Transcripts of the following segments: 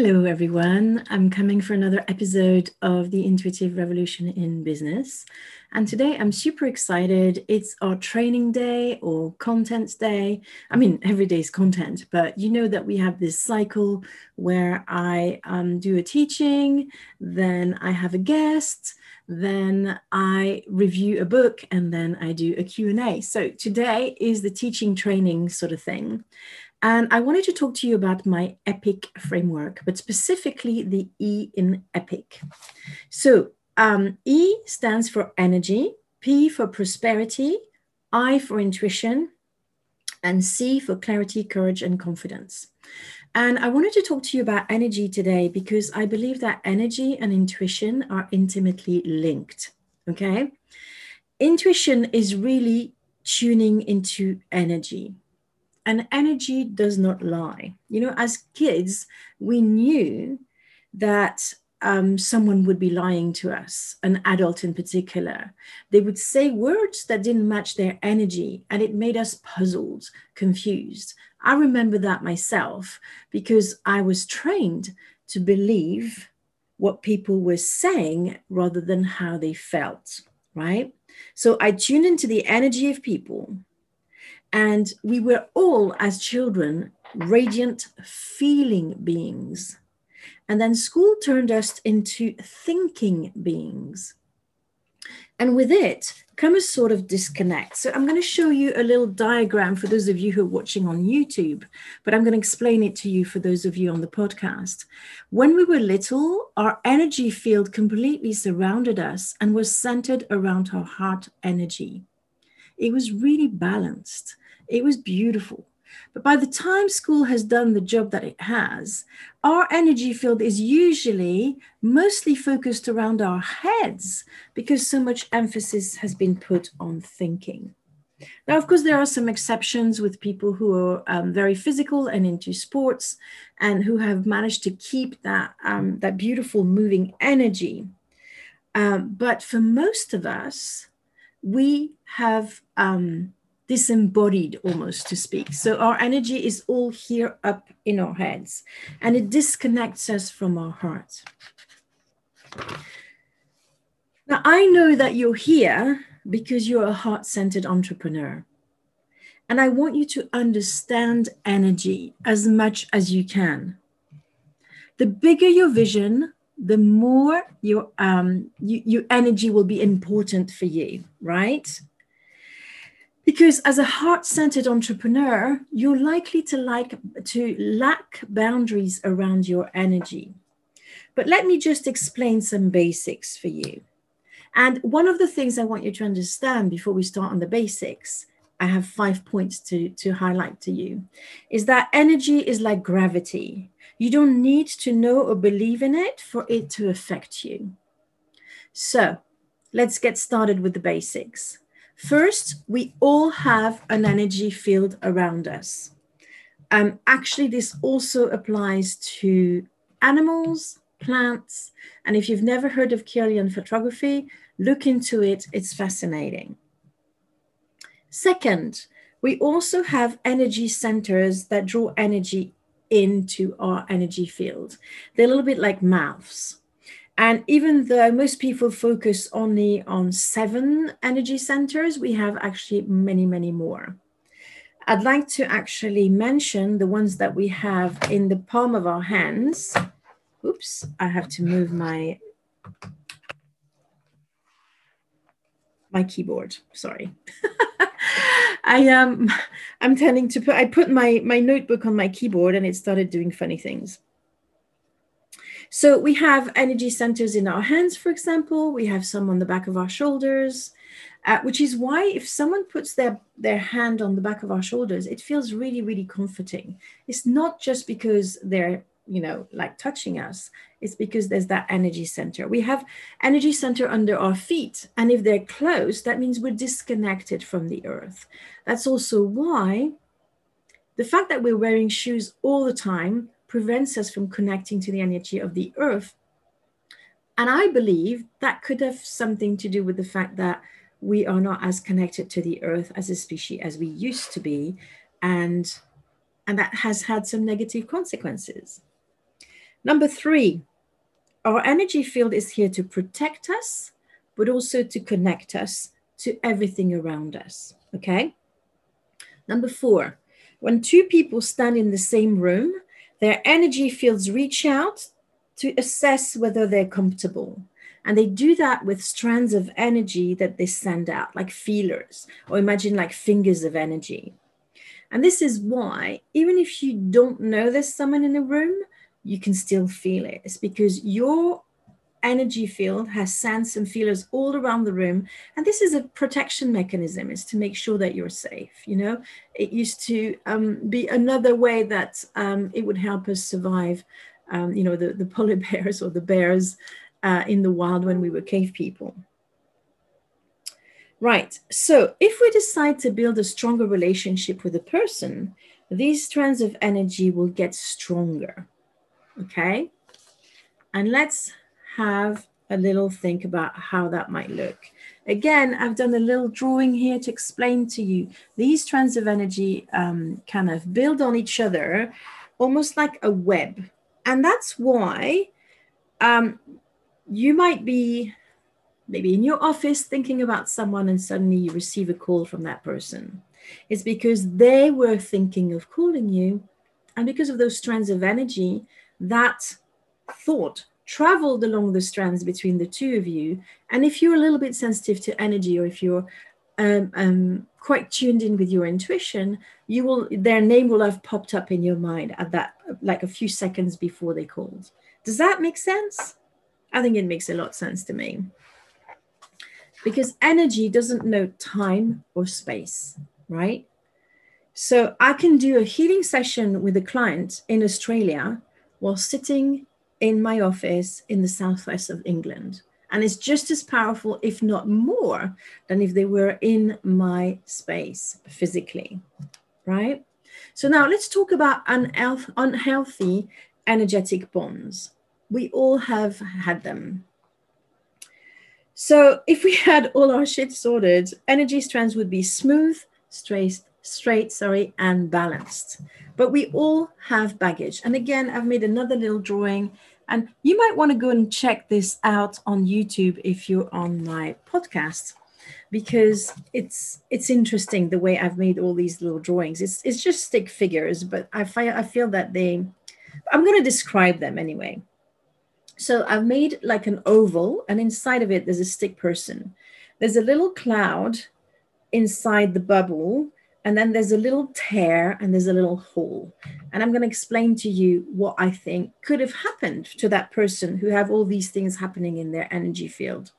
Hello, everyone. I'm coming for another episode of the Intuitive Revolution in Business. And today I'm super excited. It's our training day or content day. I mean, every day is content, but you know that we have this cycle where I um, do a teaching, then I have a guest, then I review a book, and then I do a Q&A. So today is the teaching training sort of thing. And I wanted to talk to you about my EPIC framework, but specifically the E in EPIC. So um, E stands for energy, P for prosperity, I for intuition, and C for clarity, courage, and confidence. And I wanted to talk to you about energy today because I believe that energy and intuition are intimately linked. Okay. Intuition is really tuning into energy and energy does not lie. You know, as kids, we knew that um, someone would be lying to us, an adult in particular. They would say words that didn't match their energy, and it made us puzzled, confused. I remember that myself because I was trained to believe what people were saying rather than how they felt, right? So I tuned into the energy of people and we were all, as children, radiant feeling beings. And then school turned us into thinking beings. And with it come a sort of disconnect. So I'm going to show you a little diagram for those of you who are watching on YouTube, but I'm going to explain it to you for those of you on the podcast. When we were little, our energy field completely surrounded us and was centered around our heart energy. It was really balanced. It was beautiful. But by the time school has done the job that it has, our energy field is usually mostly focused around our heads because so much emphasis has been put on thinking. Now, of course, there are some exceptions with people who are um, very physical and into sports and who have managed to keep that, um, that beautiful moving energy. Um, but for most of us, we have um, disembodied almost to speak. So our energy is all here up in our heads and it disconnects us from our heart. Now, I know that you're here because you're a heart centered entrepreneur. And I want you to understand energy as much as you can. The bigger your vision, the more your, um, you, your energy will be important for you, right? Because as a heart-centered entrepreneur you're likely to like to lack boundaries around your energy. But let me just explain some basics for you. And one of the things i want you to understand before we start on the basics i have five points to, to highlight to you is that energy is like gravity. You don't need to know or believe in it for it to affect you. So let's get started with the basics First, we all have an energy field around us. Um, actually, this also applies to animals, plants, and if you've never heard of Kirlian photography, look into it, it's fascinating. Second, we also have energy centers that draw energy into our energy field. They're a little bit like mouths. And even though most people focus only on seven energy centers, we have actually many, many more. I'd like to actually mention the ones that we have in the palm of our hands. Oops, I have to move my my keyboard. Sorry. I am um, I'm tending to put I put my my notebook on my keyboard and it started doing funny things. So we have energy centers in our hands, for example. We have some on the back of our shoulders. Uh, which is why if someone puts their, their hand on the back of our shoulders, it feels really, really comforting. It's not just because they're, you know, like touching us, it's because there's that energy center. We have energy center under our feet. And if they're closed, that means we're disconnected from the earth. That's also why the fact that we're wearing shoes all the time prevents us from connecting to the energy of the earth. And I believe that could have something to do with the fact that we are not as connected to the earth as a species as we used to be and and that has had some negative consequences number three our energy field is here to protect us but also to connect us to everything around us okay number four when two people stand in the same room their energy fields reach out to assess whether they're comfortable and they do that with strands of energy that they send out, like feelers, or imagine like fingers of energy. And this is why, even if you don't know there's someone in the room, you can still feel it. It's because your energy field has sense and feelers all around the room. And this is a protection mechanism, is to make sure that you're safe. You know, it used to um, be another way that um, it would help us survive, um, you know, the, the polar bears or the bears uh, in the wild when we were cave people. Right, so if we decide to build a stronger relationship with a person, these strands of energy will get stronger. Okay, and let's have a little think about how that might look. Again, I've done a little drawing here to explain to you these strands of energy um, kind of build on each other almost like a web. And that's why um, you might be maybe in your office thinking about someone and suddenly you receive a call from that person. It's because they were thinking of calling you. And because of those strands of energy, that thought traveled along the strands between the two of you. And if you're a little bit sensitive to energy or if you're um, um, quite tuned in with your intuition, you will their name will have popped up in your mind at that like a few seconds before they called. Does that make sense? I think it makes a lot of sense to me. Because energy doesn't know time or space, right? So I can do a healing session with a client in Australia while sitting in my office in the southwest of England. And it's just as powerful, if not more, than if they were in my space physically, right? So now let's talk about unhealthy energetic bonds we all have had them. So if we had all our shit sorted, energy strands would be smooth, straight, straight, sorry, and balanced. But we all have baggage. And again, I've made another little drawing and you might want to go and check this out on YouTube if you're on my podcast because it's it's interesting the way I've made all these little drawings. It's it's just stick figures, but I feel I feel that they I'm going to describe them anyway. So I've made like an oval, and inside of it, there's a stick person. There's a little cloud inside the bubble, and then there's a little tear and there's a little hole. And I'm going to explain to you what I think could have happened to that person who have all these things happening in their energy field.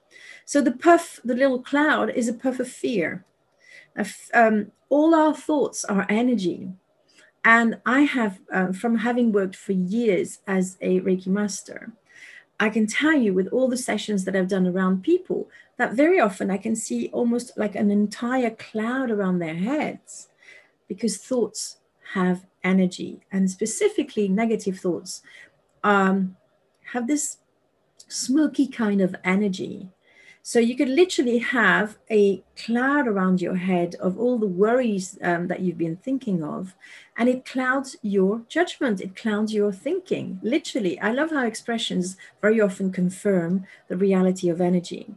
So the puff, the little cloud, is a puff of fear. Um, all our thoughts are energy. And I have, uh, from having worked for years as a Reiki master, I can tell you with all the sessions that I've done around people that very often I can see almost like an entire cloud around their heads because thoughts have energy and specifically negative thoughts um, have this smoky kind of energy so you could literally have a cloud around your head of all the worries um, that you've been thinking of, and it clouds your judgment. It clouds your thinking. Literally, I love how expressions very often confirm the reality of energy.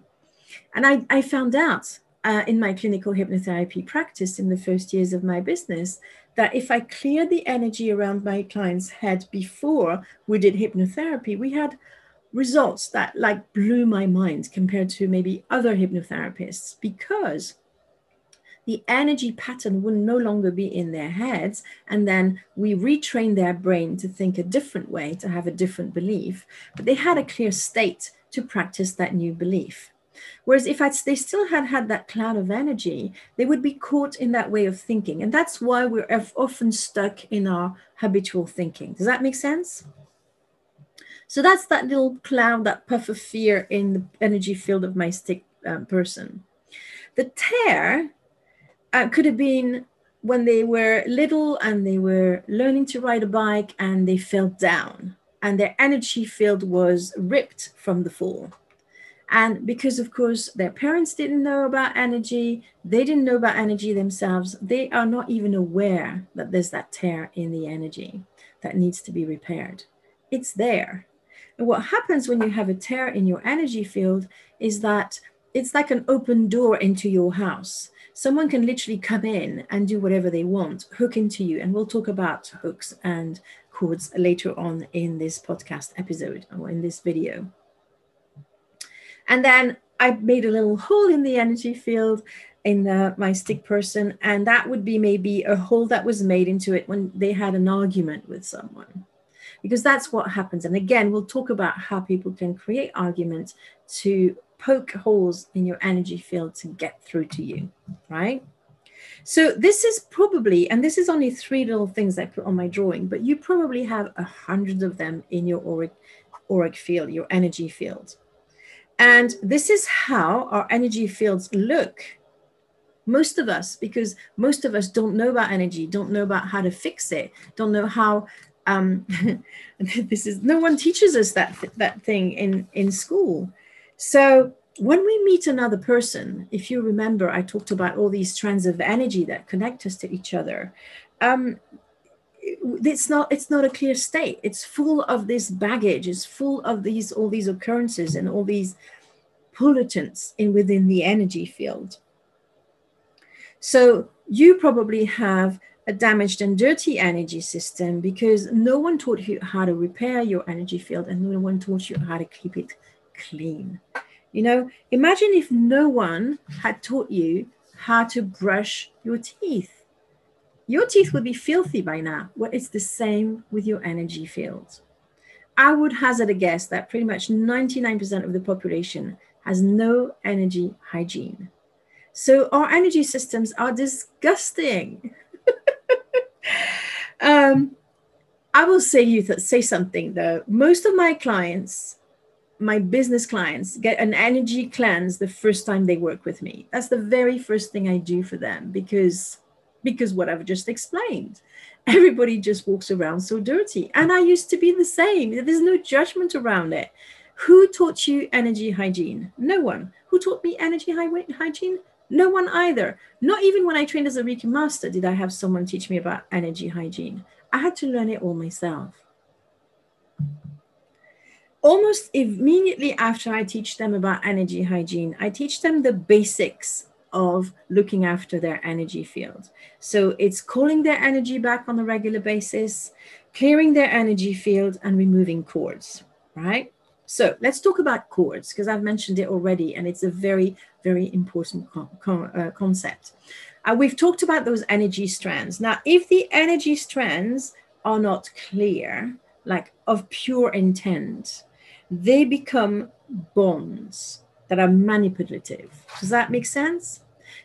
And I, I found out uh, in my clinical hypnotherapy practice in the first years of my business that if I cleared the energy around my client's head before we did hypnotherapy, we had results that like blew my mind compared to maybe other hypnotherapists because the energy pattern would no longer be in their heads and then we retrain their brain to think a different way to have a different belief but they had a clear state to practice that new belief Whereas if I'd, they still had had that cloud of energy, they would be caught in that way of thinking. And that's why we're often stuck in our habitual thinking. Does that make sense? So that's that little cloud, that puff of fear in the energy field of my stick um, person. The tear uh, could have been when they were little and they were learning to ride a bike and they fell down and their energy field was ripped from the fall. And because, of course, their parents didn't know about energy, they didn't know about energy themselves, they are not even aware that there's that tear in the energy that needs to be repaired. It's there. And what happens when you have a tear in your energy field is that it's like an open door into your house. Someone can literally come in and do whatever they want, hook into you. And we'll talk about hooks and cords later on in this podcast episode or in this video. And then I made a little hole in the energy field in the, my stick person, and that would be maybe a hole that was made into it when they had an argument with someone. Because that's what happens. And again, we'll talk about how people can create arguments to poke holes in your energy field to get through to you, right? So this is probably, and this is only three little things I put on my drawing, but you probably have a hundred of them in your auric, auric field, your energy field. And this is how our energy fields look. Most of us, because most of us don't know about energy, don't know about how to fix it, don't know how. Um, this is no one teaches us that that thing in in school. So when we meet another person, if you remember, I talked about all these strands of energy that connect us to each other. Um, it's not it's not a clear state. It's full of this baggage. It's full of these all these occurrences and all these pollutants in within the energy field. So you probably have a damaged and dirty energy system because no one taught you how to repair your energy field and no one taught you how to keep it clean. You know imagine if no one had taught you how to brush your teeth your teeth would be filthy by now. Well, it's the same with your energy field. I would hazard a guess that pretty much 99% of the population has no energy hygiene. So our energy systems are disgusting. um, I will say you th- say something though. Most of my clients, my business clients, get an energy cleanse the first time they work with me. That's the very first thing I do for them because because what I've just explained. Everybody just walks around so dirty. And I used to be the same. There's no judgment around it. Who taught you energy hygiene? No one. Who taught me energy hygiene? No one either. Not even when I trained as a Reiki master did I have someone teach me about energy hygiene. I had to learn it all myself. Almost immediately after I teach them about energy hygiene, I teach them the basics of looking after their energy field. So it's calling their energy back on a regular basis, clearing their energy field, and removing cords, right? So let's talk about cords because I've mentioned it already, and it's a very, very important con- uh, concept. Uh, we've talked about those energy strands. Now, if the energy strands are not clear, like of pure intent, they become bonds that are manipulative. Does that make sense?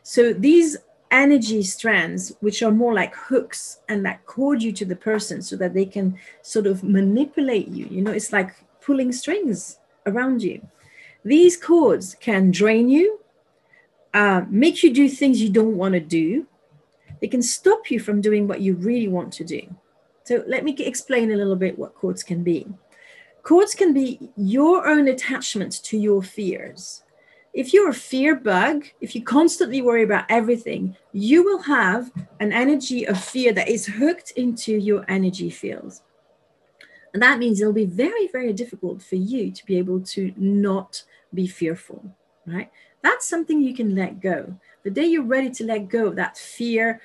So these energy strands, which are more like hooks and that cord you to the person so that they can sort of manipulate you, you know, it's like pulling strings around you. These cords can drain you, uh, make you do things you don't want to do. They can stop you from doing what you really want to do. So let me explain a little bit what cords can be. Cords can be your own attachment to your fears. If you're a fear bug, if you constantly worry about everything, you will have an energy of fear that is hooked into your energy field. And that means it'll be very, very difficult for you to be able to not be fearful, right? That's something you can let go. The day you're ready to let go of that fear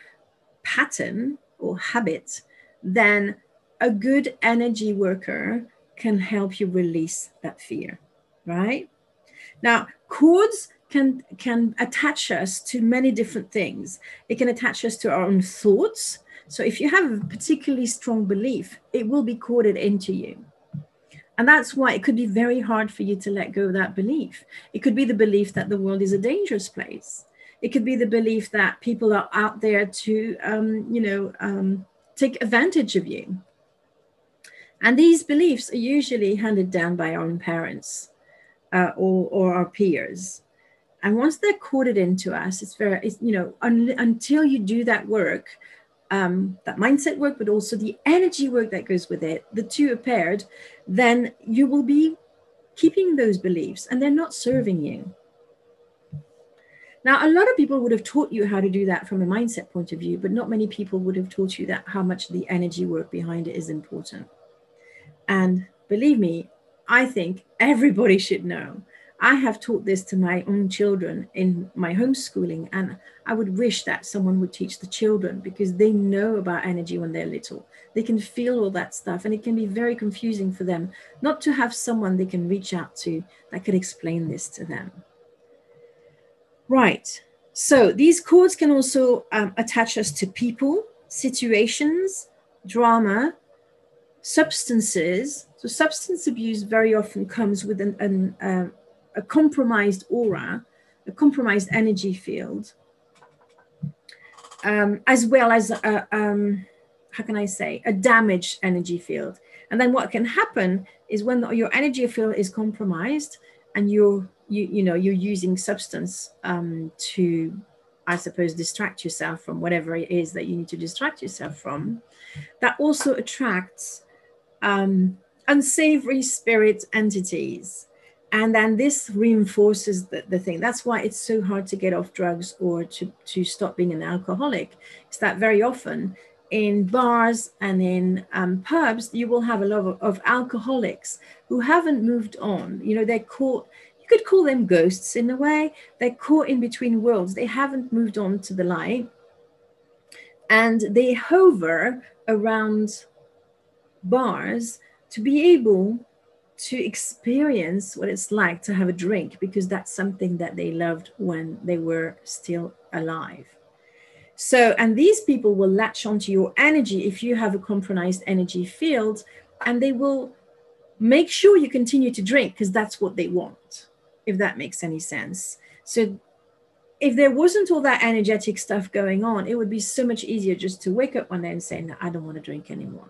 pattern or habit, then a good energy worker can help you release that fear, right? Now, cords can can attach us to many different things. It can attach us to our own thoughts. So if you have a particularly strong belief, it will be corded into you. And that's why it could be very hard for you to let go of that belief. It could be the belief that the world is a dangerous place. It could be the belief that people are out there to, um, you know, um, take advantage of you. And these beliefs are usually handed down by our own parents uh, or, or our peers. And once they're coded into us, it's very, it's, you know, un- until you do that work, um, that mindset work, but also the energy work that goes with it, the two are paired, then you will be keeping those beliefs and they're not serving you. Now, a lot of people would have taught you how to do that from a mindset point of view, but not many people would have taught you that how much the energy work behind it is important. And believe me, I think everybody should know I have taught this to my own children in my homeschooling, and I would wish that someone would teach the children because they know about energy when they're little. They can feel all that stuff, and it can be very confusing for them not to have someone they can reach out to that could explain this to them. Right. So these cords can also um, attach us to people, situations, drama, substances. So substance abuse very often comes with an, an uh, a compromised aura, a compromised energy field, um, as well as a, um, how can I say, a damaged energy field. And then what can happen is when your energy field is compromised and you're, you, you know, you're using substance um, to, I suppose, distract yourself from whatever it is that you need to distract yourself from, that also attracts um, unsavory spirit entities. And then this reinforces the, the thing. That's why it's so hard to get off drugs or to, to stop being an alcoholic is that very often in bars and in um, pubs you will have a lot of, of alcoholics who haven't moved on. You know they're caught you could call them ghosts in a way. They're caught in between worlds. They haven't moved on to the light. And they hover around bars to be able to experience what it's like to have a drink because that's something that they loved when they were still alive. So, and these people will latch onto your energy if you have a compromised energy field, and they will make sure you continue to drink because that's what they want, if that makes any sense. So, if there wasn't all that energetic stuff going on, it would be so much easier just to wake up one day and say, No, I don't want to drink anymore.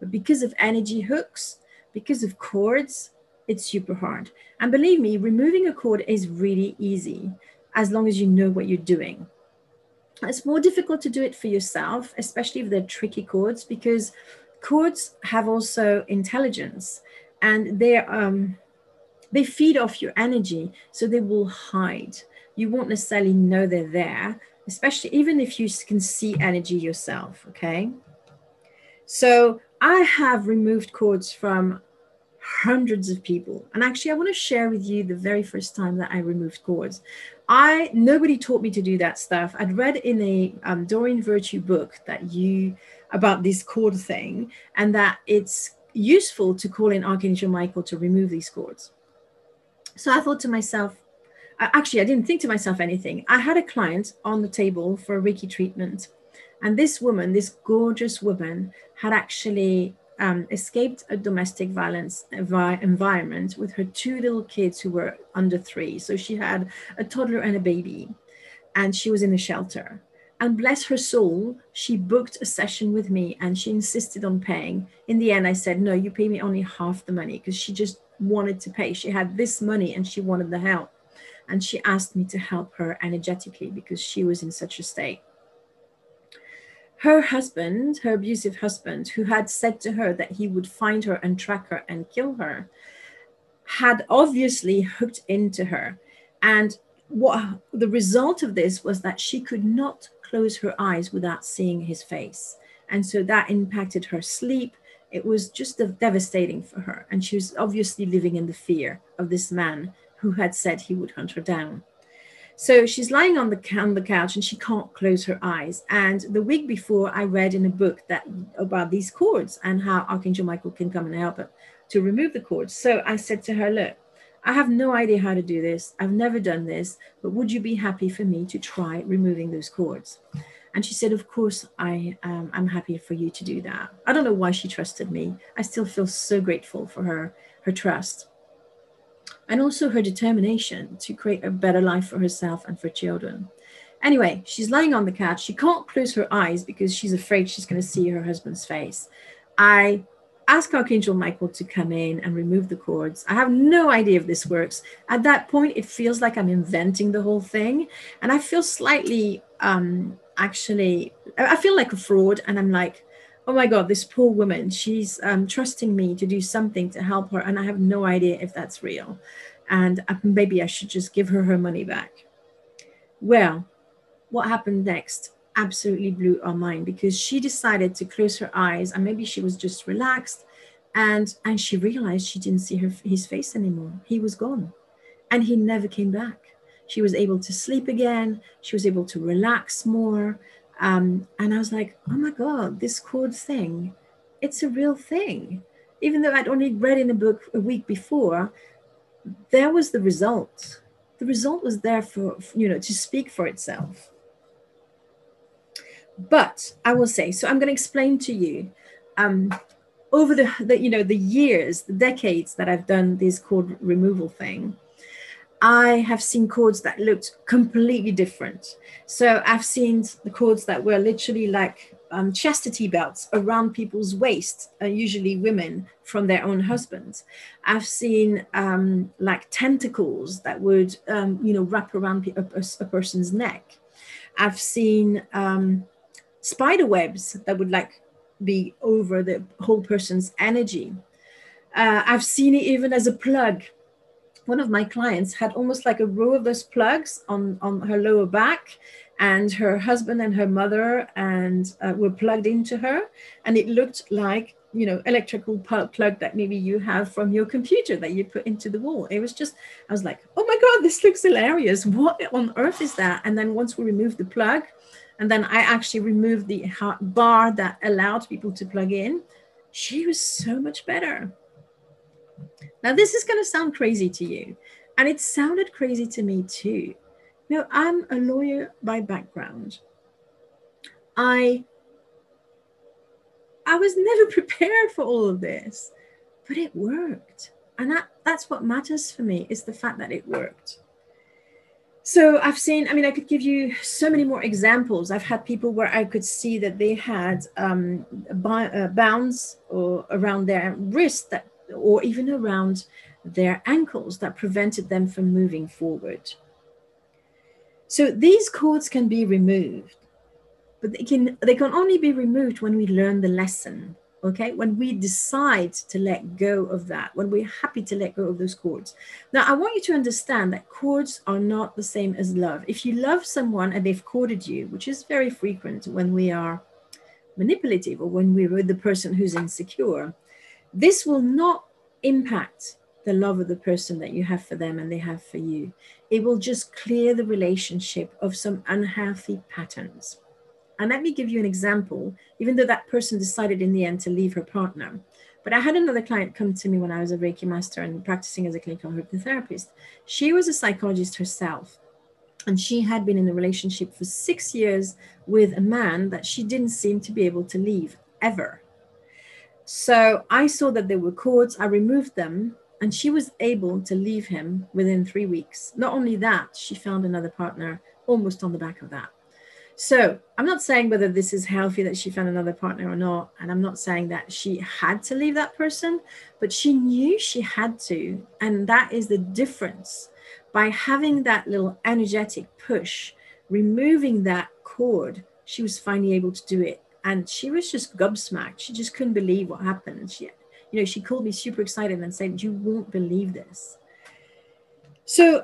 But because of energy hooks, because of cords, it's super hard. And believe me, removing a cord is really easy as long as you know what you're doing. It's more difficult to do it for yourself, especially if they're tricky cords, because cords have also intelligence and they're um, they feed off your energy, so they will hide. You won't necessarily know they're there, especially even if you can see energy yourself. Okay. So I have removed cords from hundreds of people. And actually, I want to share with you the very first time that I removed cords. I nobody taught me to do that stuff. I'd read in a um, Virtue book that you about this cord thing, and that it's useful to call in Archangel Michael to remove these cords. So I thought to myself, actually, I didn't think to myself anything. I had a client on the table for a Reiki treatment, and this woman, this gorgeous woman, had actually um, escaped a domestic violence envi- environment with her two little kids who were under three. So she had a toddler and a baby, and she was in a shelter. And bless her soul, she booked a session with me and she insisted on paying. In the end, I said, No, you pay me only half the money because she just wanted to pay. She had this money and she wanted the help. And she asked me to help her energetically because she was in such a state her husband, her abusive husband, who had said to her that he would find her and track her and kill her, had obviously hooked into her. And what the result of this was that she could not close her eyes without seeing his face. And so that impacted her sleep. It was just devastating for her. And she was obviously living in the fear of this man who had said he would hunt her down. So she's lying on the on the couch and she can't close her eyes. And the week before, I read in a book that about these cords and how Archangel Michael can come and help her to remove the cords. So I said to her, "Look, I have no idea how to do this. I've never done this, but would you be happy for me to try removing those cords?" And she said, Of course, I, um, I'm happy for you to do that. I don't know why she trusted me. I still feel so grateful for her, her trust. And also her determination to create a better life for herself and for children. Anyway, she's lying on the couch. She can't close her eyes because she's afraid she's going to see her husband's face. I ask Archangel Michael to come in and remove the cords. I have no idea if this works. At that point, it feels like I'm inventing the whole thing. And I feel slightly, um, actually, I feel like a fraud. And I'm like, oh my God, this poor woman, she's um, trusting me to do something to help her. And I have no idea if that's real. And uh, maybe I should just give her her money back. Well, what happened next absolutely blew our mind because she decided to close her eyes and maybe she was just relaxed and and she realized she didn't see her his face anymore he was gone and he never came back she was able to sleep again she was able to relax more um, and i was like oh my god this cord thing it's a real thing. Even though i'd only read in a book a week before there was the result. The result was there for you know to speak for itself. But I will say, so I'm going to explain to you um, over the, the, you know, the years, the decades that I've done this cord removal thing, I have seen cords that looked completely different. So I've seen the cords that were literally like um, chastity belts around people's waist, uh, usually women from their own husbands. I've seen um, like tentacles that would, um, you know, wrap around a, a, person's neck. I've seen um, spider webs that would like be over the whole person's energy. Uh, I've seen it even as a plug. One of my clients had almost like a row of those plugs on, on her lower back, and her husband and her mother and uh, were plugged into her, and it looked like you know electrical plug that maybe you have from your computer that you put into the wall. It was just I was like, oh my god, this looks hilarious. What on earth is that? And then once we removed the plug, and then I actually removed the bar that allowed people to plug in. She was so much better. Now, this is going to sound crazy to you, and it sounded crazy to me too. Know, I'm a lawyer by background. I I was never prepared for all of this, but it worked. And that, that's what matters for me is the fact that it worked. So I've seen, I mean, I could give you so many more examples. I've had people where I could see that they had um, uh, bounds or around their wrist that, or even around their ankles that prevented them from moving forward. So these cords can be removed, but they can, they can only be removed when we learn the lesson okay? When we decide to let go of that when we're happy to let go of those cords. Now i want you to understand that cords are not the same as love. If you love someone and they've corded you which is very frequent when we are manipulative or when we're with the person who's insecure this will not impact the love of the person that you have for them and they have for you it will just clear the relationship of some unhealthy patterns and let me give you an example, even though that person decided in the end to leave her partner. But I had another client come to me when I was a Reiki master and practicing as a clinical hypnotherapist. She was a psychologist herself. And she had been in a relationship for six years with a man that she didn't seem to be able to leave ever. So I saw that there were cords, I removed them, and she was able to leave him within three weeks. Not only that, she found another partner almost on the back of that. So I'm not saying whether this is healthy that she found another partner or not. And I'm not saying that she had to leave that person, but she knew she had to. And that is the difference. By having that little energetic push, removing that cord, she was finally able to do it. And she was just gobsmacked. She just couldn't believe what happened. She, you know, she called me super excited and said, You won't believe this. So,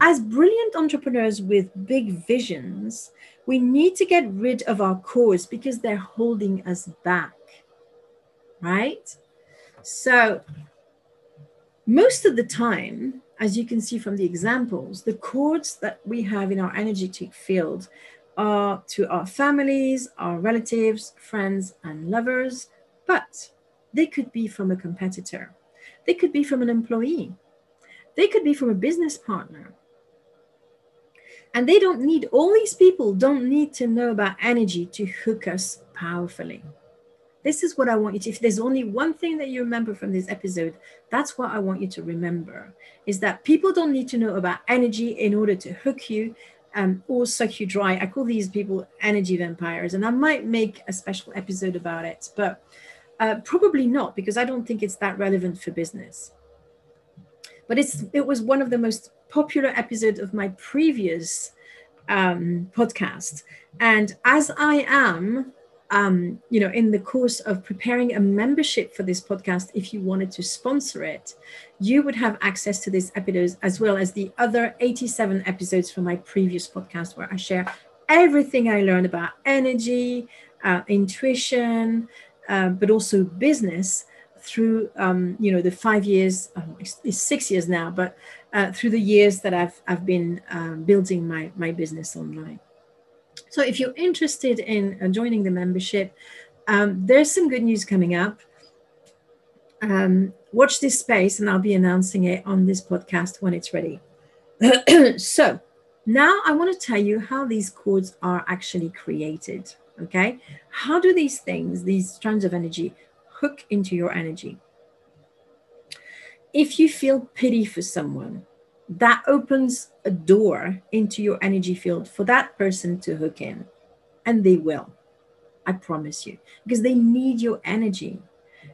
as brilliant entrepreneurs with big visions, we need to get rid of our cords because they're holding us back, right? So, most of the time, as you can see from the examples, the cords that we have in our energetic field are to our families, our relatives, friends, and lovers, but they could be from a competitor, they could be from an employee, they could be from a business partner. And they don't need, all these people don't need to know about energy to hook us powerfully. This is what I want you to, if there's only one thing that you remember from this episode, that's what I want you to remember is that people don't need to know about energy in order to hook you um, or suck you dry. I call these people energy vampires, and I might make a special episode about it, but uh, probably not because I don't think it's that relevant for business. But it's it was one of the most popular episodes of my previous um, podcast, and as I am um, you know, in the course of preparing a membership for this podcast, if you wanted to sponsor it, you would have access to this episode as well as the other 87 episodes from my previous podcast, where I share everything I learned about energy, uh, intuition, uh, but also business through, um, you know, the five years, um, it's, six years now, but uh, through the years that I've, I've been um, building my, my business online. So if you're interested in uh, joining the membership, um, there's some good news coming up. Um, watch this space, and I'll be announcing it on this podcast when it's ready. so now I want to tell you how these cords are actually created. Okay, how do these things, these strands of energy, hook into your energy? If you feel pity for someone, that opens a door into your energy field for that person to hook in. And they will. I promise you. Because they need your energy.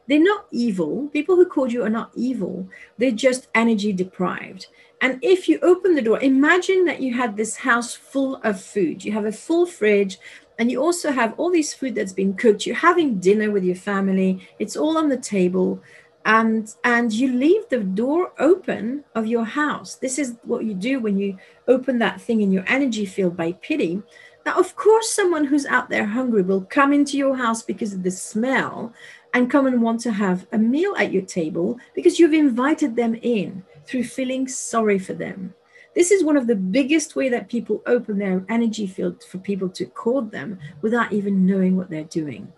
They're not evil. People who called you are not evil. They're just energy deprived. And if you open the door, imagine that you had this house full of food. You have a full fridge, and you also have all this food that's been cooked. You're having dinner with your family, it's all on the table and and you leave the door open of your house. This is what you do when you open that thing in your energy field by pity. Now of course someone who's out there hungry will come into your house because of the smell and come and want to have a meal at your table because you've invited them in through feeling sorry for them. This is one of the biggest way that people open their energy field for people to court them without even knowing what they're doing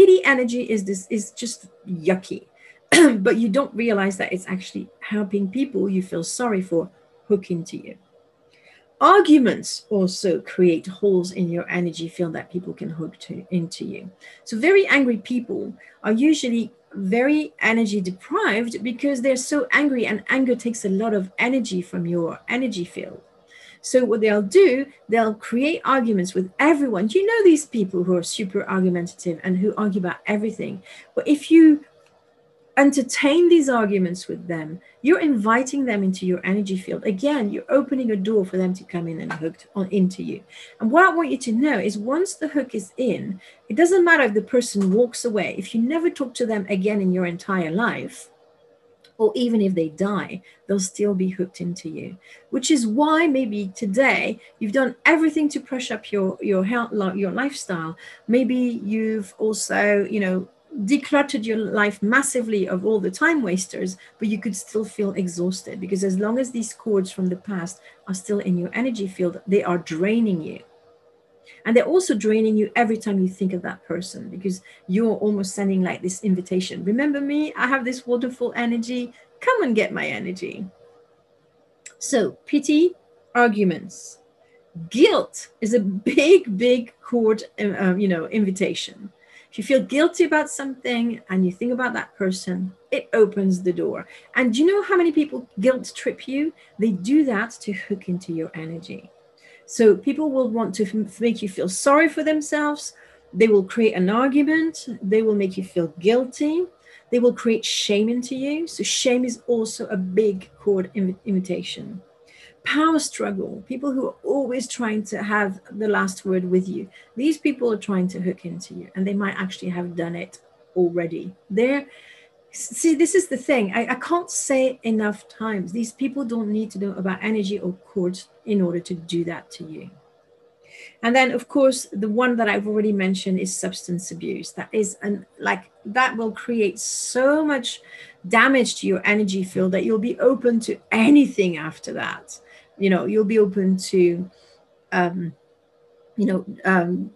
pity energy is this is just yucky. But you don't realize that it's actually helping people you feel sorry for hook into you. Arguments also create holes in your energy field that people can hook to into you. So very angry people are usually very energy deprived because they're so angry and anger takes a lot of energy from your energy field so what they'll do, they'll create arguments with everyone. You know these people who are super argumentative and who argue about everything. But if you entertain these arguments with them, you're inviting them into your energy field. Again, you're opening a door for them to come in and hook on into you. And what I want you to know is once the hook is in, it doesn't matter if the person walks away. If you never talk to them again in your entire life, or even if they die, they'll still be hooked into you. Which is why maybe today you've done everything to push up your your health, your lifestyle. Maybe you've also, you know, decluttered your life massively of all the time wasters, but you could still feel exhausted because as long as these cords from the past are still in your energy field, they are draining you. And they're also draining you every time you think of that person because you're almost sending like this invitation. Remember me? I have this wonderful energy. Come and get my energy. So, pity, arguments. Guilt is a big, big cord, uh, you know, invitation. If you feel guilty about something and you think about that person, it opens the door. And do you know how many people guilt trip you? They do that to hook into your energy. So people will want to make you feel sorry for themselves. They will create an argument. They will make you feel guilty. They will create shame into you. So shame is also a big cord invitation. Power struggle, people who are always trying to have the last word with you. These people are trying to hook into you, and they might actually have done it already. They're see this is the thing. I, I, can't say enough times these people don't need to know about energy or cords in order to do that to you. And then of course the one that i've already mentioned is substance abuse. That is an like that will create so much damage to your energy field that you'll be open to anything after that. You know you'll be open to um you know um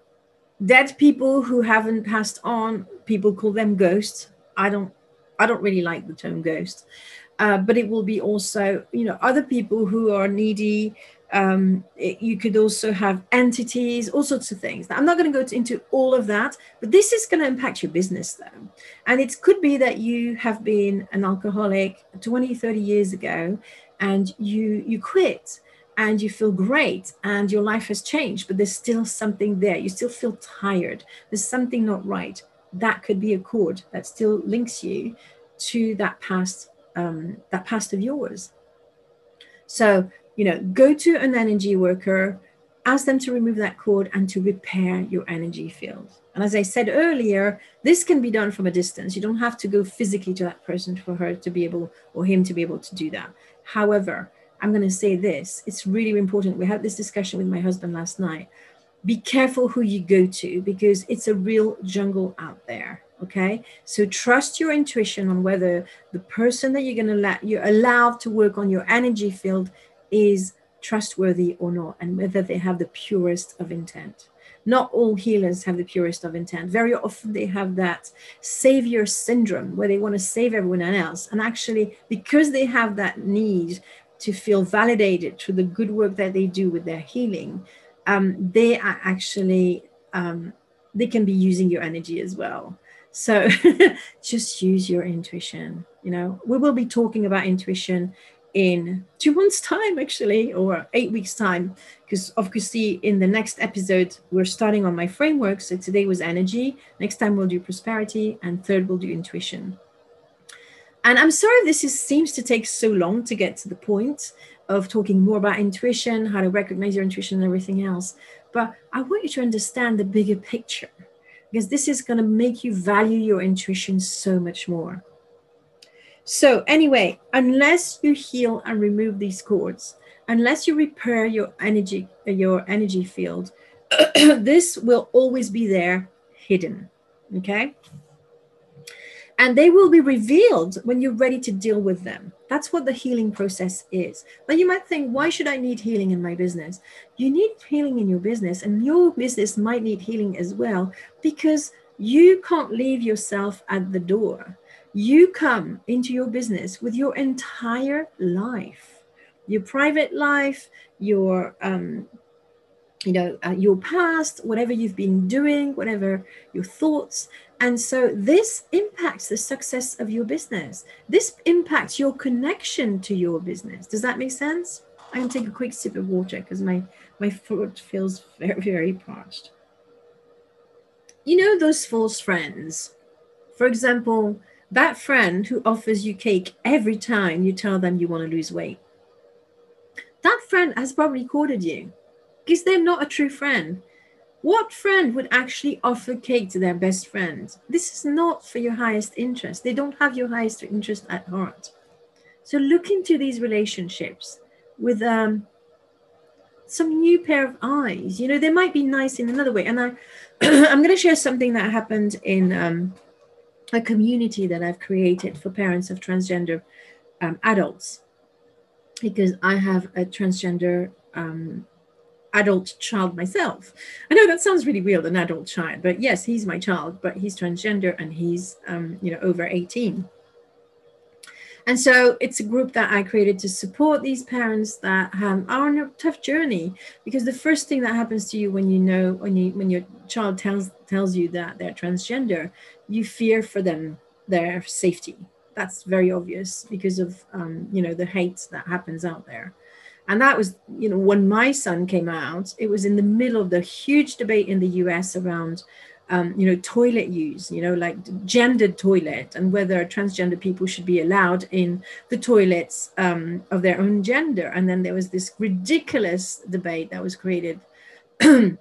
dead people who haven't passed on. People call them ghosts. I don't I don't really like the term ghost, uh, but it will be also, you know, other people who are needy, Um, it, you could also have entities, all sorts of things. Now, I'm not going to go into all of that, but this is going to impact your business though. And it could be that you have been an alcoholic 20, 30 years ago and you you quit and you feel great and your life has changed, but there's still something there. You still feel tired. There's something not right. That could be a cord that still links you to that past um, that past of yours. So you know, go to an energy worker, ask them to remove that cord and to repair your energy field. And as I said earlier, this can be done from a distance. You don't have to go physically to that person for her to be able or him to be able to do that. However, I'm going to say this it's really important. We had this discussion with my husband last night. Be careful who you go to because it's a real jungle out there. Okay. So trust your intuition on whether the person that you're going to let you're allowed to work on your energy field is trustworthy or not, and whether they have the purest of intent. Not all healers have the purest of intent. Very often they have that savior syndrome where they want to save everyone else. And actually, because they have that need to feel validated through the good work that they do with their healing, um, they are actually um, they can be using your energy as well. So just use your intuition. You know, we will be talking about intuition in two months' time, actually, or eight weeks' time, because obviously in the next episode we're starting on my framework. So today was energy. Next time we'll do prosperity, and third we'll do intuition. And I'm sorry this is, seems to take so long to get to the point of talking more about intuition, how to recognize your intuition, and everything else. But I want you to understand the bigger picture because this is going to make you value your intuition so much more. So, anyway, unless you heal and remove these cords, unless you repair your energy, your energy field, this will always be there hidden. Okay and they will be revealed when you're ready to deal with them. That's what the healing process is. But you might think, why should I need healing in my business? You need healing in your business, and your business might need healing as well because you can't leave yourself at the door. You come into your business with your entire life, your private life, your um, you know, uh, your past, whatever you've been doing, whatever your thoughts, and so this impacts the success of your business. This impacts your connection to your business. Does that make sense? I'm going to take a quick sip of water because my, my throat feels very, very parched. You know those false friends? For example, that friend who offers you cake every time you tell them you want to lose weight. That friend has probably corded you because they're not a true friend. What friend would actually offer cake to their best friend? This is not for your highest interest. They don't have your highest interest at heart. So look into these relationships with um, some new pair of eyes. You know, they might be nice in another way. And I, I'm going to share something that happened in um, a community that I've created for parents of transgender um, adults, because I have a transgender um, adult child myself. I know that sounds really weird, an adult child, but yes, he's my child, but he's transgender and he's, um, you know, over 18. And so it's a group that I created to support these parents that um, are on a tough journey. Because the first thing that happens to you when you know when you when your child tells tells you that they're transgender, you fear for them their safety. That's very obvious because of um, you know the hate that happens out there. And that was, you know, when my son came out, it was in the middle of the huge debate in the US around, um, you know, toilet use, you know, like gendered toilet and whether transgender people should be allowed in the toilets um, of their own gender. And then there was this ridiculous debate that was created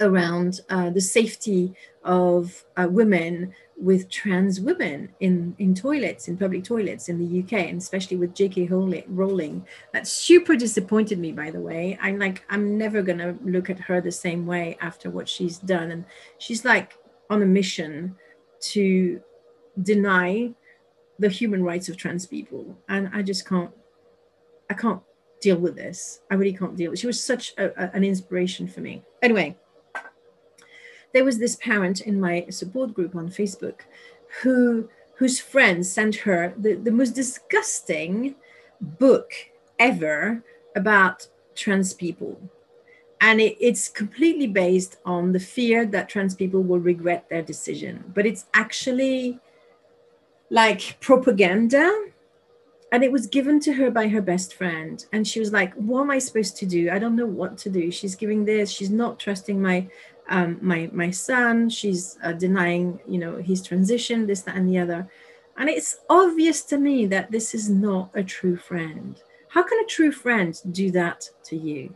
around uh, the safety of uh, women with trans women in, in toilets, in public toilets in the UK, and especially with J.K. Rowling. That super disappointed me, by the way. I'm like, I'm never going to look at her the same way after what she's done. And she's like on a mission to deny the human rights of trans people. And I just can't, I can't deal with this. I really can't deal with it. She was such a, a, an inspiration for me. Anyway, there was this parent in my support group on Facebook who whose friend sent her the, the most disgusting book ever about trans people. And it, it's completely based on the fear that trans people will regret their decision. But it's actually like propaganda. And it was given to her by her best friend. And she was like what am i supposed to do? I don't know what to do. She's giving this. She's not trusting my um, my my son she's uh, denying you know his transition this that and the other and it's obvious to me that this is not a true friend how can a true friend do that to you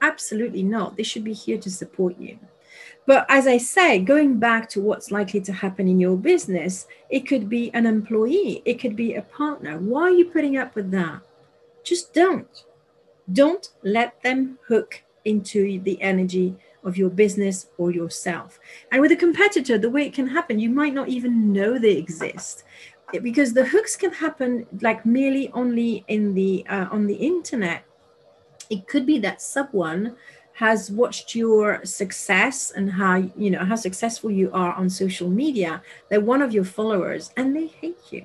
absolutely not they should be here to support you but as I say, going back to what's likely to happen in your business, it could be an employee, it could be a partner. Why are you putting up with that? Just don't. Don't let them hook into the energy of your business or yourself. And with a competitor, the way it can happen, you might not even know they exist because the hooks can happen like merely only in the uh, on the internet. It could be that someone has watched your success and how you know how successful you are on social media they're one of your followers and they hate you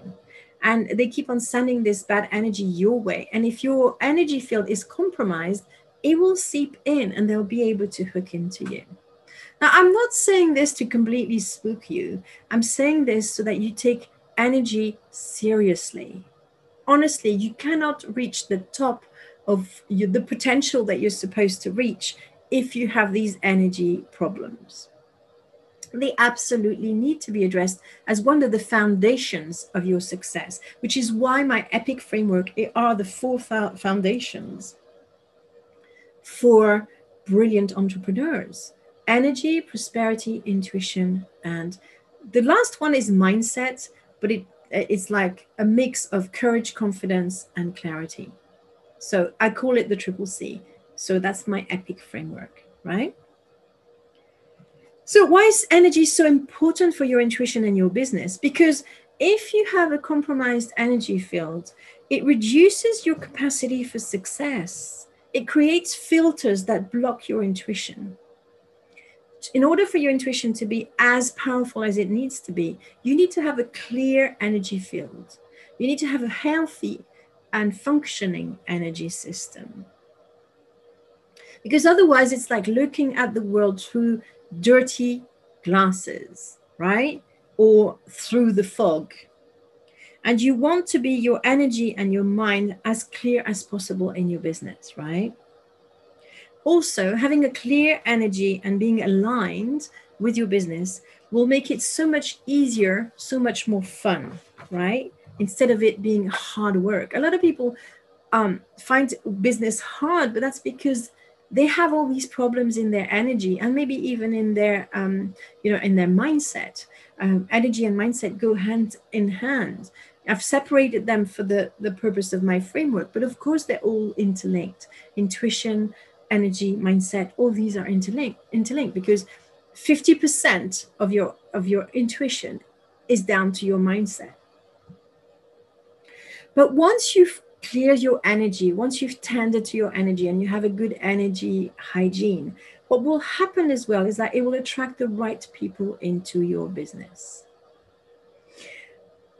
and they keep on sending this bad energy your way and if your energy field is compromised it will seep in and they'll be able to hook into you. Now i'm not saying this to completely spook you. I'm saying this so that you take energy seriously. Honestly you cannot reach the top of you, the potential that you're supposed to reach if you have these energy problems. They absolutely need to be addressed as one of the foundations of your success, which is why my EPIC framework are the four foundations for brilliant entrepreneurs energy, prosperity, intuition, and the last one is mindset, but it, uh, it's like a mix of courage, confidence, and clarity. So I call it the triple C. So that's my epic framework, right? So why is energy so important for your intuition and your business? Because if you have a compromised energy field, it reduces your capacity for success. It creates filters that block your intuition. In order for your intuition to be as powerful as it needs to be, you need to have a clear energy field. You need to have a healthy and functioning energy system. Because otherwise, it's like looking at the world through dirty glasses, right? Or through the fog. And you want to be your energy and your mind as clear as possible in your business, right? Also, having a clear energy and being aligned with your business will make it so much easier, so much more fun, right? instead of it being hard work. A lot of people um, find business hard, but that's because they have all these problems in their energy and maybe even in their um, you know in their mindset. Um, energy and mindset go hand in hand. I've separated them for the the purpose of my framework, but of course they're all interlinked. Intuition, energy, mindset, all these are interlinked interlinked because 50% of your of your intuition is down to your mindset but once you've cleared your energy, once you've tended to your energy and you have a good energy hygiene, what will happen as well is that it will attract the right people into your business.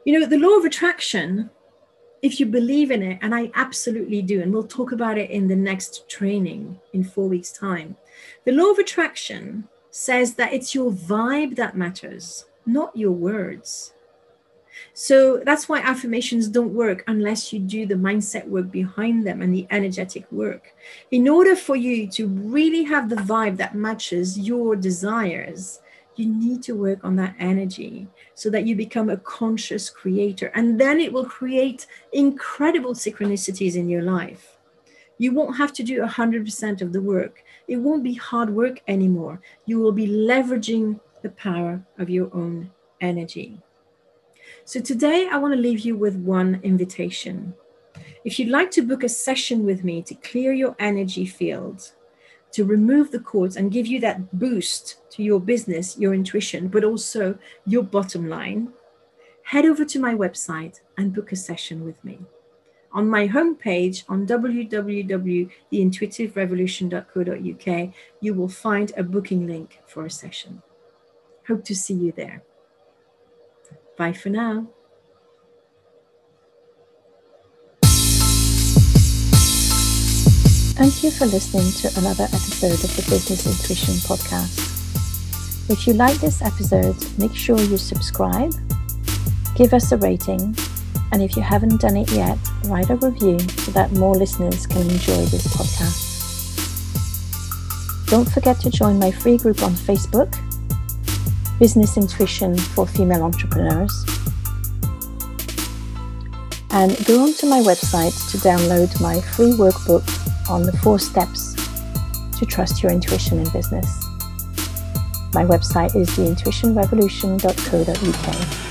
You know, the law of attraction, if you believe in it, and I absolutely do, and we'll talk about it in the next training in four weeks' time, the law of attraction says that it's your vibe that matters, not your words. So that's why affirmations don't work unless you do the mindset work behind them and the energetic work. In order for you to really have the vibe that matches your desires, you need to work on that energy so that you become a conscious creator. And then it will create incredible synchronicities in your life. You won't have to do 100% of the work. It won't be hard work anymore. You will be leveraging the power of your own energy. So today I want to leave you with one invitation. If you'd like to book a session with me to clear your energy field, to remove the cords and give you that boost to your business, your intuition, but also your bottom line, head over to my website and book a session with me. On my homepage on www.theintuitiverevolution.co.uk, you will find a booking link for a session. Hope to see you there. Bye for now. Thank you for listening to another episode of the Business Intuition Podcast. If you like this episode, make sure you subscribe, give us a rating, and if you haven't done it yet, write a review so that more listeners can enjoy this podcast. Don't forget to join my free group on Facebook, Business Intuition for Female Entrepreneurs. And go onto my website to download my free workbook on the four steps to trust your intuition in business. My website is theintuitionrevolution.co.uk.